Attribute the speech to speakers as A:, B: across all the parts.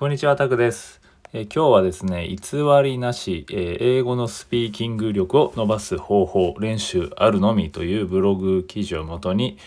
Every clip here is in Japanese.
A: こんにちは、タクです。え今日はですね、偽りなし、え英語のスピーキング力を伸ばす方法、練習あるのみというブログ記事をもとに、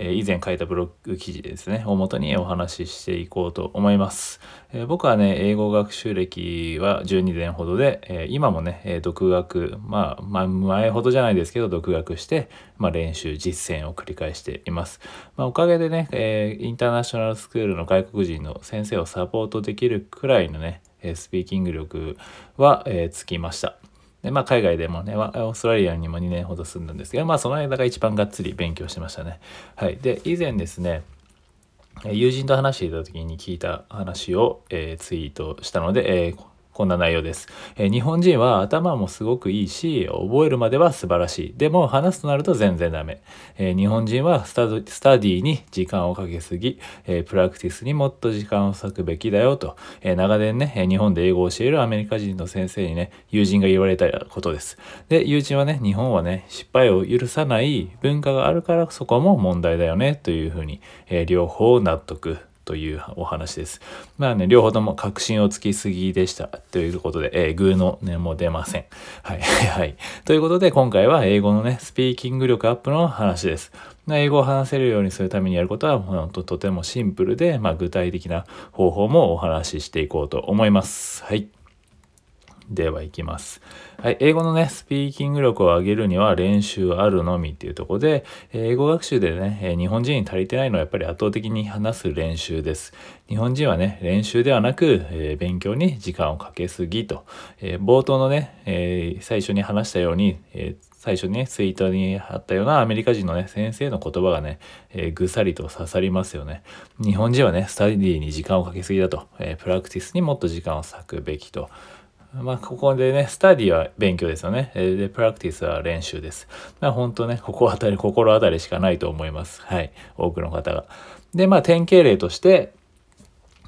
A: え以前書いたブログ記事ですね、をもとにお話ししていこうと思います。え僕はね、英語学習歴は12年ほどで、え今もね、え独学、まあ、まあ、前ほどじゃないですけど、独学して、まあ、練習、実践を繰り返しています。まあ、おかげでね、えインターナショナルスクールの外国人の先生をサポートできるくらいのね、スピーキング力は、えつきました。でまあ、海外でもね、オーストラリアにも2年ほど住んだんですけど、まあ、その間が一番がっつり勉強してましたね。はい。で、以前ですね、友人と話していた時に聞いた話を、えーツイートしたので、えーこんな内容です、えー日本人は頭もすごくいいし覚えるまでは素晴らしい。でも話すとなると全然ダメ、えー日本人はスタスタディに時間をかけすぎ、えープラクティスにもっと時間を割くべきだよと、え長年ね日本で英語を教えるアメリカ人の先生にね友人が言われたことです。で友人はね日本はね失敗を許さない文化があるからそこも問題だよねというふうに、え両方納得。というお話です。まあね、両方とも確信をつきすぎでした。ということで、えー、グーの根も出ません。はい。はい。ということで、今回は英語のね、スピーキング力アップの話です。英語を話せるようにするためにやることは、本当とてもシンプルで、まあ具体的な方法もお話ししていこうと思います。はい。では行きます。はい、英語のね、スピーキング力を上げるには練習あるのみっていうところで、英語学習でね、日本人に足りてないのはやっぱり圧倒的に話す練習です。日本人はね、練習ではなく、勉強に時間をかけすぎと、冒頭のね、最初に話したように、最初にね、ツイートにあったようなアメリカ人のね、先生の言葉がね、えぐさりと刺さりますよね。日本人はね、スタディに時間をかけすぎだと、えプラクティスにもっと時間を割くべきと。まあ、ここでね、スタディは勉強ですよね。で、プラクティスは練習です。まあ、本当ね、ここあたり、心当たりしかないと思います。はい。多くの方が。で、まあ、典型例として、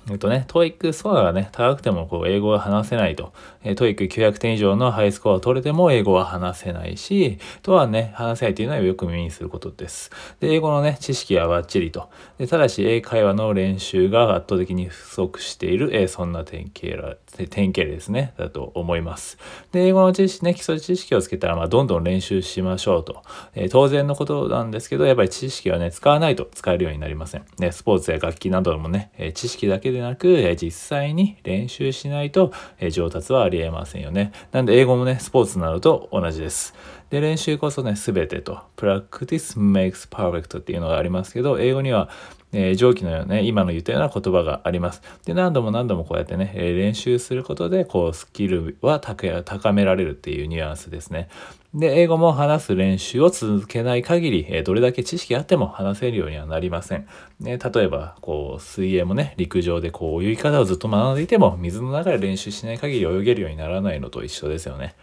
A: えっとね、 TOEIC スコアがね、高くてもこう英語は話せないと。えー、 TOEIC 900点以上のハイスコアを取れても英語は話せないし、とはね、話せないというのはよく耳にすることです。で、英語のね、知識はバッチリと。でただし、英会話の練習が圧倒的に不足している、えそんな典型典型ですね、だと思います。で、英語の知識ね、基礎知識をつけたら、まあ、どんどん練習しましょうと。え当然のことなんですけど、やっぱり知識はね、使わないと使えるようになりません。ね、スポーツや楽器などもね、え知識だけでなく、実際に練習しないと、上達はありえませんよね。なんで、英語もね、スポーツなどと同じです。で、練習こそね、すべてと。practice makes perfect っていうのがありますけど、英語には、えー上記のようなね、今の言ったような言葉があります。で、何度も何度もこうやってね、え練習することで、こう、スキルは高められるっていうニュアンスですね。で、英語も話す練習を続けない限り、えどれだけ知識あっても話せるようにはなりません。ね、例えば、こう、水泳もね、陸上でこう、泳ぎ方をずっと学んでいても、水の中で練習しない限り泳げるようにならないのと一緒ですよね。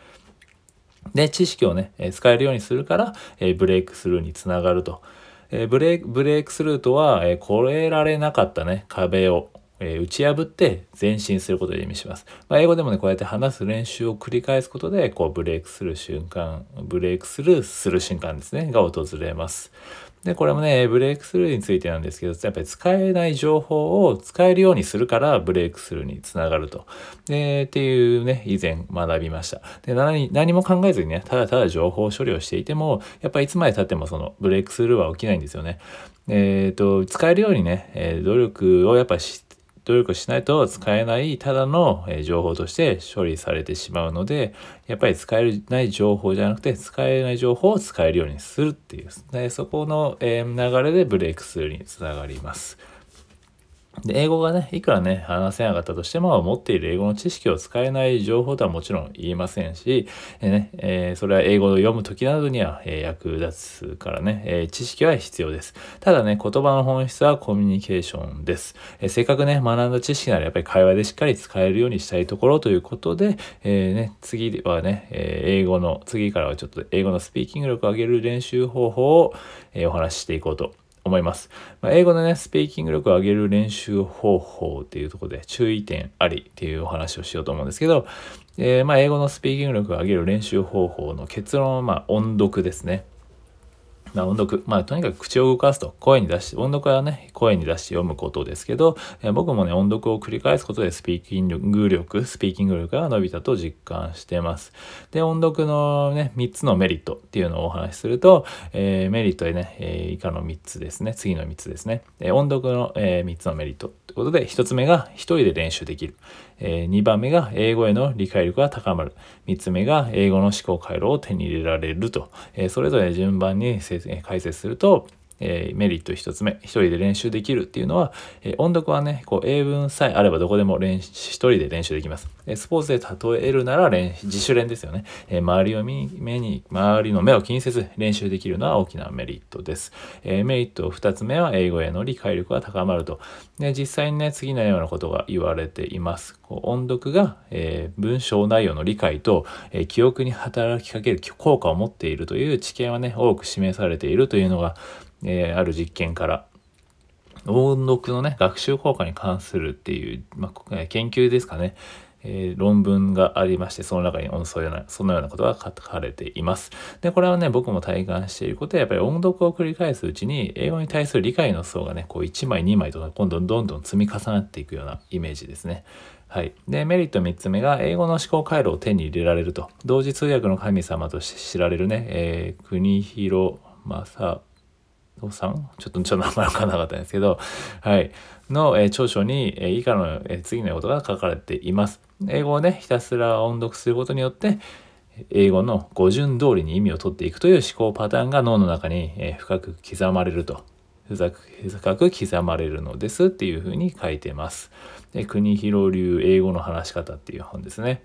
A: で、知識をね、え使えるようにするから、えブレイクスルーにつながると。えブレイク、ブレイクスルーとは、えー越えられなかったね、壁を、え打ち破って前進することを意味します。まあ、英語でもね、こうやって話す練習を繰り返すことで、こう、ブレイクする瞬間、ブレイクスルーする瞬間ですね、が訪れます。で、これもね、ブレイクスルーについてなんですけど、やっぱり使えない情報を使えるようにするから、ブレイクスルーにつながると。で、っていうね、以前学びました。で、何何も考えずにね、ただただ情報処理をしていても、やっぱりいつまで経ってもそのブレイクスルーは起きないんですよね。えっ、と、使えるようにね、え努力をやっぱし努力しないと使えないただの情報として処理されてしまうのでやっぱり使えない情報じゃなくて使えない情報を使えるようにするっていうでそこの流れでブレイクスルーにつながります。で英語がねいくらね話せなかったとしても持っている英語の知識を使えない情報とはもちろん言いませんし、えねえーそれは英語を読む時などには、えー役立つからね、えー知識は必要です。ただね言葉の本質はコミュニケーションです、えせっかくね学んだ知識ならやっぱり会話でしっかり使えるようにしたいところということで、えね、次はね、え英語の次からはちょっと英語のスピーキング力を上げる練習方法を、えお話ししていこうと思います。まあ、英語のね、スピーキング力を上げる練習方法っていうとこで注意点ありっていうお話をしようと思うんですけど、えーまあ、英語のスピーキング力を上げる練習方法の結論は、ま、音読ですね。まあ、音読。まあ、とにかく口を動かすと、声に出して、音読はね、声に出して読むことですけど、え、僕もね、音読を繰り返すことでスピーキング力、スピーキング力が伸びたと実感してます。で、音読のね、3つのメリットっていうのをお話しすると、えー、メリットでね、えー、以下の3つですね。次の3つですね。え音読の、え3つのメリットということで、1つ目が1人で練習できる。え2番目が英語への理解力が高まる。3つ目が英語の思考回路を手に入れられると。えそれぞれ順番に成績解説すると、えー、メリット1つ目、一人で練習できるっていうのは、えー、音読はね、こう英文さえあればどこでも練、一人で練習できます。え、スポーツで例えるなら練自主練ですよね。え周りを目に、周りの目を気にせず練習できるのは大きなメリットです。えメリット2つ目は英語への理解力が高まると。で実際にね、次のようなことが言われています。こう音読が、え文章内容の理解と、え記憶に働きかける効果を持っているという知見はね、多く示されているというのが、えー、ある実験から音読のね学習効果に関するっていう、まあ、研究ですかね、えー、論文がありましてその中にそのようなそのようなことが書かれています。でこれはね僕も体感していることでやっぱり音読を繰り返すうちに英語に対する理解の層がねこう1枚2枚とか今度どんどん積み重なっていくようなイメージですね。はい。で、メリット3つ目が、英語の思考回路を手に入れられると。同時通訳の神様として知られるね、えー、国広正さん？ちょっとちょっと名前わからなかったんですけど、はい。の、えー、長所に、えー、以下の、えー、次のことが書かれています。英語をね、ひたすら音読することによって、英語の語順通りに意味を取っていくという思考パターンが脳の中に、え、深く刻まれると。深く深く刻まれるのですっていうふうに書いてます。で国広流英語の話し方っていう本ですね。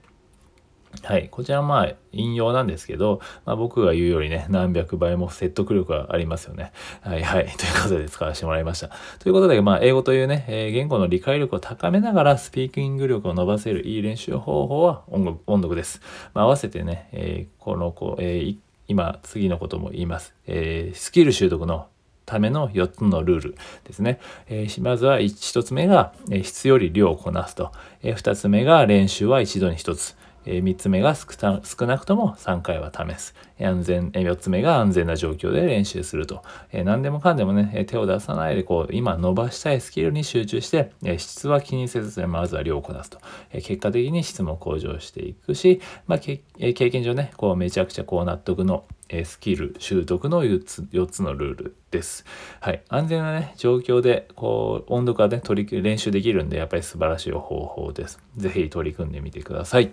A: はい。こちらはまあ引用なんですけど、まあ、僕が言うよりね、何百倍も説得力がありますよね。はいはい。ということで使わせてもらいました。ということで、まあ英語というね、えー、言語の理解力を高めながらスピーキング力を伸ばせるいい練習方法は音読です。まあ、合わせてね、えー、この子、えー、今次のことも言います。えスキル習得のための4つのルールですね。えー、まずは 1, つ目が、え、質より量をこなすと。えー、2つ目が練習は一度に1つ。え3つ目が少なくとも3回は試す。安全、え4つ目が安全な状況で練習すると。え何でもかんでもね、手を出さないで、こう、今伸ばしたいスキルに集中して、え質は気にせず、まずは量をこなすと。え結果的に質も向上していくし、まあ、経験上ね、こう、めちゃくちゃこう納得のスキル習得の4つ ,4 つのルールです。はい。安全なね、状況で、こう、温度化で取り練習できるんで、やっぱり素晴らしい方法です。是非取り組んでみてください。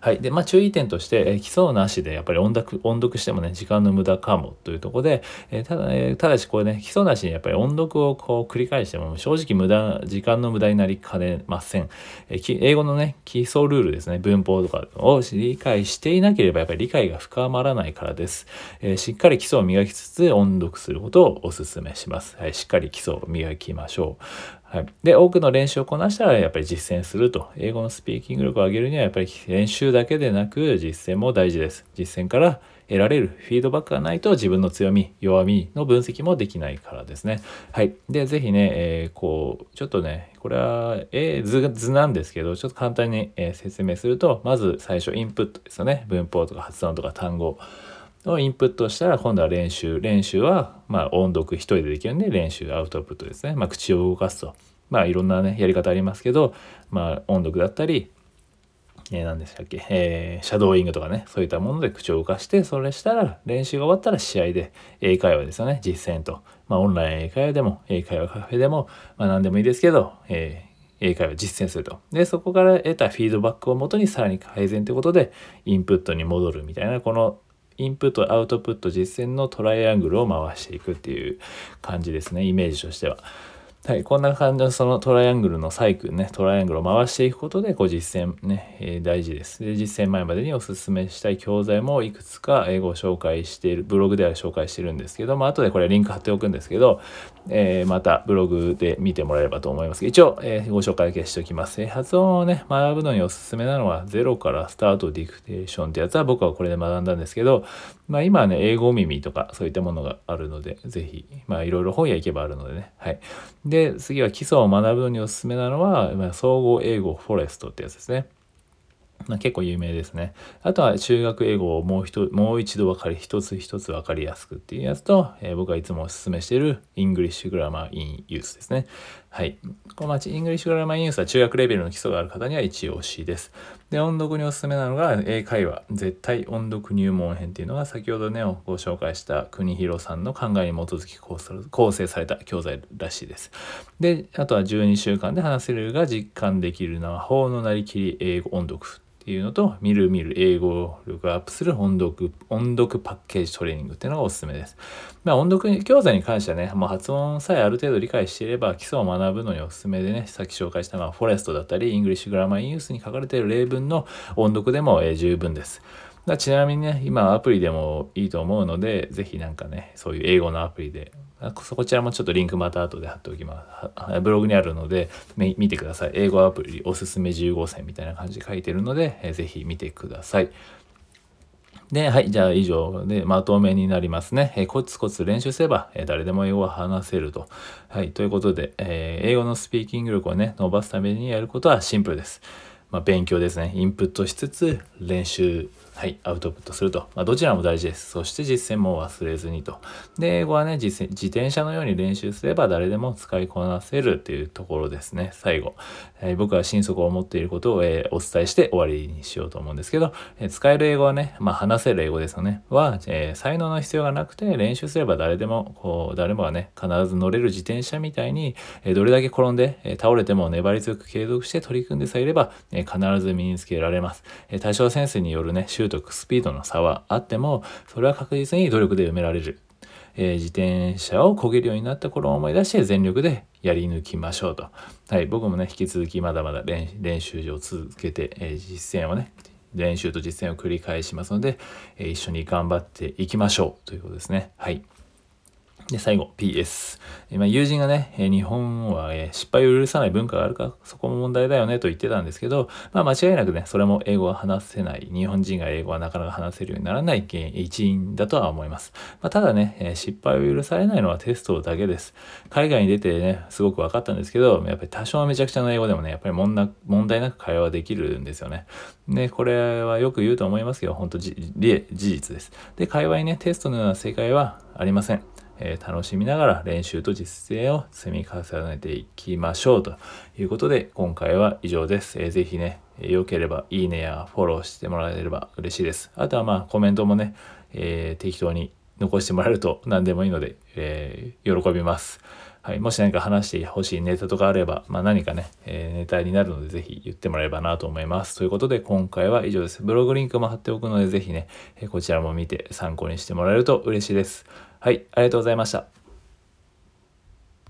A: はい。で、まあ、注意点として、えー、基礎なしでやっぱり音読、音読してもね、時間の無駄かもというところで、えー、ただ、えー、ただしこれね、基礎なしにやっぱり音読をこう繰り返しても、正直無駄、時間の無駄になりかねません。えー、英語のね、基礎ルールですね、文法とかを理解していなければ、やっぱり理解が深まらないからです。えー、しっかり基礎を磨きつつ音読することをお勧めします。はい。しっかり基礎を磨きましょう。はい。で、多くの練習をこなしたらやっぱり実践すると。英語のスピーキング力を上げるにはやっぱり練習だけでなく実践も大事です。実践から得られるフィードバックがないと自分の強み、弱みの分析もできないからですね。はい。で、ぜひね、えー、こう、ちょっとね、これは、えー、図図なんですけど、ちょっと簡単に、えー、説明すると、まず最初インプットですよね。文法とか発音とか単語。をインプットしたら今度は練習練習はまあ音読一人でできるんで練習アウトプットですねまあ口を動かすとまあいろんなねやり方ありますけどまあ音読だったりえー、何でしたっけ、えー、シャドーイングとかね、そういったもので口を動かして、それしたら、練習が終わったら試合で、英会話ですよね、実践と。まあ、オンライン英会話でも、英会話カフェでも、まあ、何でもいいですけど、えー、英会話実践すると。で、そこから得たフィードバックをもとにさらに改善ということで、インプットに戻るみたいな、このインプット、アウトプット、実践のトライアングルを回していくっていう感じですね、イメージとしては。はい、こんな感じのそのトライアングルのサイクルね、トライアングルを回していくことで、こう実践ね、えー、大事です。で、実践前までにお勧めしたい教材もいくつか英語を紹介している、ブログでは紹介してるんですけど、まあ後でこれリンク貼っておくんですけど、えー、またブログで見てもらえればと思います一応、えー、ご紹介だけしておきます。発音をね、学ぶのにおすすめなのは、ゼロからスタートディクテーションってやつは僕はこれで学んだんですけど、まあ今はね、英語耳とかそういったものがあるので、ぜひ、まあいろいろ本屋行けばあるのでね。はい。で、で次は基礎を学ぶのにおすすめなのは、総合英語フォレストってやつですね。ま、結構有名ですね。あとは中学英語をもう一もう一度分かり一つ一つ分かりやすくっていうやつと、えー、僕がいつもおすすめしている English Grammar in Use ですね。はい。この町、 English Grammar in Use は中学レベルの基礎がある方には一押しです。で、音読におすすめなのが、英会話、絶対音読入門編っていうのが、先ほどね、ご紹介した国広さんの考えに基づき構成された教材らしいです。で、あとは12週間で話せるが実感できる魔法のなりきり英語音読っていうのと、みるみる英語力アップする音読、音読パッケージトレーニングっていうのがおすすめです。まあ、音読教材に関してはね、もう発音さえある程度理解していれば基礎を学ぶのにおすすめでね、さっき紹介したまあフォレストだったり、 English Grammar in Use に書かれている例文の音読でも、えー、十分です。ちなみにね、今アプリでもいいと思うので、ぜひなんかね、そういう英語のアプリでこちらもちょっとリンクまた後で貼っておきます。ブログにあるので、見てください。英語アプリおすすめ15選みたいな感じで書いてるので、えー、ぜひ見てください。で、はい、じゃあ以上でまとめになりますね。えー、コツコツ練習すれば、えー、誰でも英語を話せると。はい、ということで、えー、英語のスピーキング力をね、伸ばすためにやることはシンプルです。まあ、勉強ですね。インプットしつつ、練習はい、アウトプットすると。まあ、どちらも大事です。そして実践も忘れずにと。で、英語はね自、自転車のように練習すれば誰でも使いこなせるっていうところですね。最後。えー、僕は心底思っていることを、えー、お伝えして終わりにしようと思うんですけど、えー、使える英語はね、まあ、話せる英語ですよね。は、え才能の必要がなくて練習すれば誰でも、こう、誰もがね、必ず乗れる自転車みたいに、えどれだけ転んで、え倒れても粘り強く継続して取り組んでさえいれば、え必ず身につけられます。え多少センスによるね、習得、スピードの差はあってもそれは確実に努力で埋められる、えー、自転車を漕げるようになった頃を思い出して全力でやり抜きましょうと、はい、僕もね引き続きまだまだ練習を続けて、えー、実践をね練習と実践を繰り返しますので、えー、一緒に頑張っていきましょうということですね。はい。で、最後、PS。今、友人がね、日本は失敗を許さない文化があるか、そこも問題だよねと言ってたんですけど、まあ、間違いなくね、それも英語が話せない、日本人が英語はなかなか話せるようにならない、一因だとは思います。まあ、ただね、失敗を許されないのはテストだけです。海外に出てね、すごく分かったんですけど、やっぱり多少めちゃくちゃな英語でもね、やっぱり問題なく会話できるんですよね。で、これはよく言うと思いますけど、本当事実です。で、会話にね、テストのような正解はありません。え、楽しみながら練習と実践を積み重ねていきましょうということで今回は以上です。えー、ぜひね、良ければいいねやフォローしてもらえれば嬉しいです。あとはまあコメントもね、えー、適当に残してもらえると何でもいいので、えー、喜びます。はい、もし何か話してほしいネタとかあれば、まあ、何かね、えー、ネタになるのでぜひ言ってもらえればなと思います。ということで今回は以上です。ブログリンクも貼っておくのでぜひね、えこちらも見て参考にしてもらえると嬉しいです。はい、ありがとうございました。